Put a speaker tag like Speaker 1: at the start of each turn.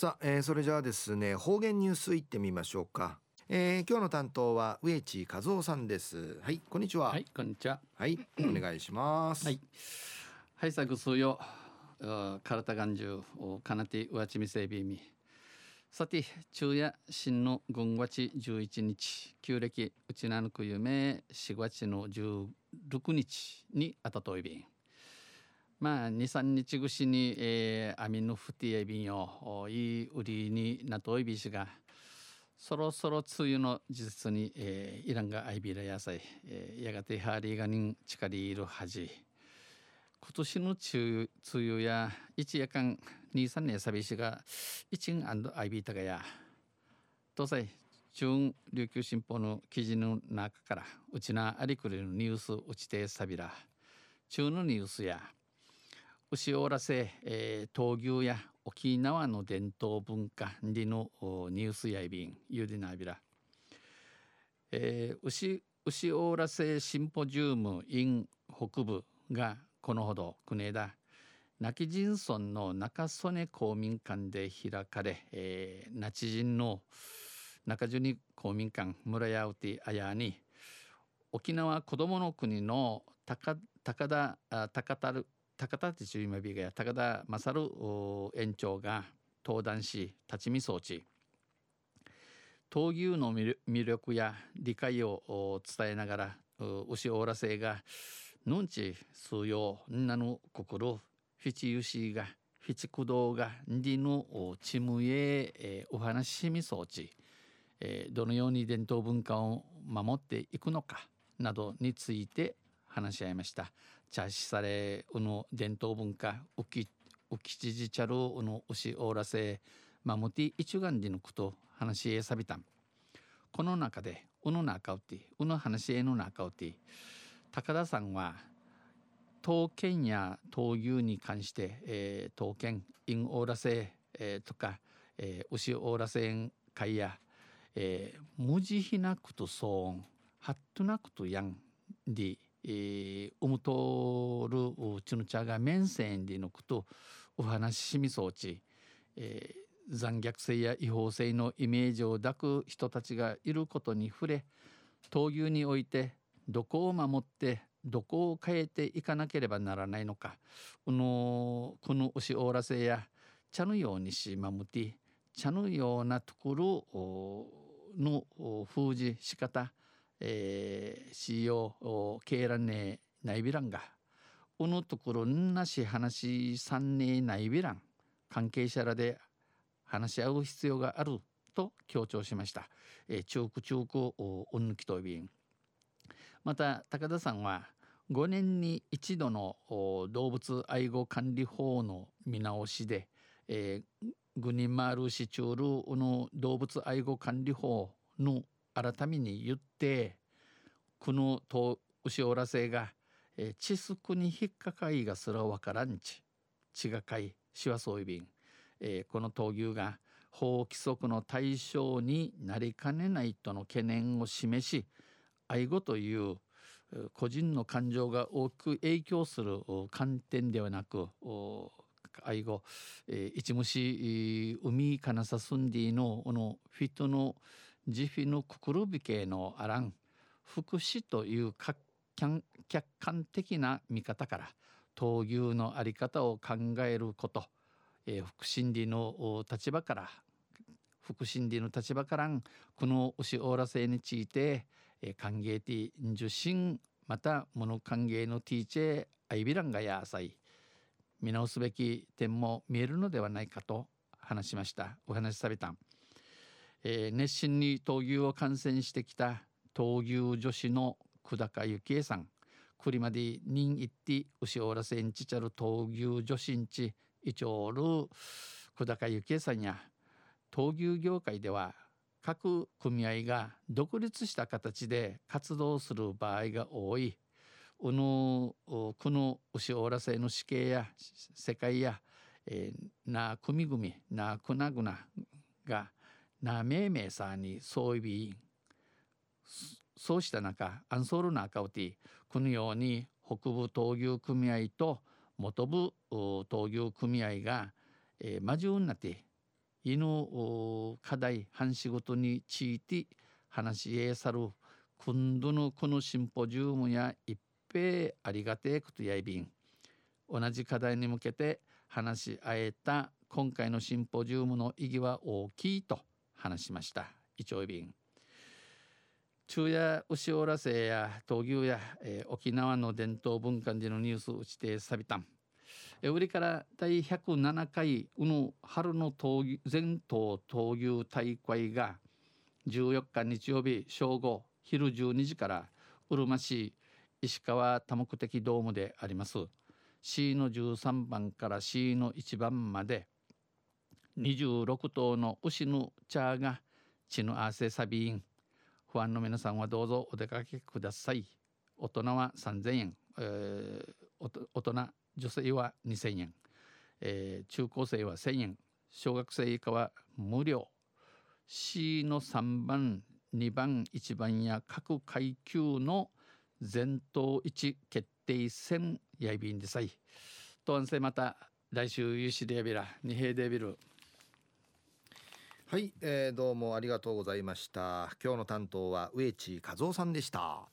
Speaker 1: さあ、えー、それじゃあですね方言ニュースいってみましょうか、えー、今日の担当は植地和夫さんです。はいこんにちは。
Speaker 2: はいこんにちは。
Speaker 1: はいお願いします。
Speaker 2: はい。はいさぐすよ。体がんじゅうかなてうわちみせびみ。さて昼夜新の軍月11日。旧暦うちなぬく夢4月の16日にあたといびんまあ23日ぐしに、えー、アミのふてやびんよいい売りになといびしがそろそろ梅雨の時節に、えー、イランがアイビラ野菜、えー、やがてハーリーガニンチカリールハジ今年の梅雨や一夜間23年サビしが一ンアイビータガや。東西中琉球新報の記事の中からうちなありくれのニュースうちてさびら中のニュースや牛おらせ、えー、闘牛や沖縄の伝統文化にのニュースやいびんゆでなびら、えー、牛牛おらせシンポジウム in 北部がこのほど国枝。亡き人村の中曽根公民館で開かれ、えー、那智人の中樹に公民館村屋うてあやに沖縄子どもの国の高高田高田高田って中今ビが高田勝園長が登壇し立ち見装置闘牛の魅力や理解を伝えながら牛オーラ製がぬんち数用なの心フィチユシがフィチクドがりのチムへ、えお話しみ装置、えどのように伝統文化を守っていくのかなどについて話し合いました茶しされうの伝統文化うきうきちじちゃるうのうしおらせまもて一眼でのこと話へさびた。んこの中でうの中うてうの話への中うて高田さんは刀剣や闘牛に関して、えー、刀剣インオーラ製、えー、とか、えー、牛オーラ製会や、えー、無慈悲なくと騒音ハットなくとやんで、えー、うむとるちぬちゃが面線でのことお話ししみそうち、えー、残虐性や違法性のイメージを抱く人たちがいることに触れ闘牛においてどこを守ってどこを変えていかなければならないのかこのこの牛オーラ性や茶のようにしまむて茶のようなところの封じ仕方、えー、しようけいらねないびらんがこのところなし話さんねないびらん関係者らで話し合う必要があると強調しました。えー、中区中区うんぬきとびんまた高田さんは5年に一度の動物愛護管理法の見直しで、えー、グニマルシチュールの動物愛護管理法の改めに言ってこの牛おらせが、えー、地すに引っかかいがすらわからんち。血がかいしわそういびん、えー、この闘牛が法規則の対象になりかねないとの懸念を示し愛護という個人の感情が大きく影響する観点ではなく愛護、えー、一虫海かなさすんでいののフィットのジフィのくくるびけのあらん福祉という客観的な見方から闘牛の在り方を考えること、えー、福祉理の立場から福祉理の立場からこの牛オーラ性について、え歓迎ティ受信また物歓迎のティーチェアイビランがやさい。見直すべき点も見えるのではないかと話しました。お話しされた。ん、えー、熱心に闘牛を観戦してきた闘牛女子の久高幸恵さんクリマディニンイッティウシオーラセンチチャル闘牛女子んちイチョール久高幸恵さんや闘牛業界では各組合が独立した形で活動する場合が多い。うぬこの牛オーラ製の死刑や世界や、えー、な組組なくなぐながなめめいさにそういびそうした中アンソールな赤ウティこのように北部闘牛組合と元部闘牛組合が、えー、魔獣になって犬課題半仕事について話しえさる今度のこのシンポジウムや一平ありがてえことやいびん。同じ課題に向けて話し合えた今回のシンポジウムの意義は大きいと。話しました。イチョウビン昼夜牛おらせや闘牛や、えー、沖縄の伝統文化でのニュースをしてさびたん。売りから第107回うぬ春の全島闘牛大会が14日日曜日正午昼12時からうるま市石川多目的ドームであります。C の13番から C の1番まで26頭の牛の茶が血の汗サビーン。不安の皆さんはどうぞお出かけください。大人は3000円、えー、大人女性は2000円、えー、中高生は1000円。小学生以下は無料。C の3番2番1番や各階級の全頭1決定戦やいびんでさい。とんせまた来週ゆしでビラ二平でビル。
Speaker 1: はい、えー、どうもありがとうございました。今日の担当は植地和夫さんでした。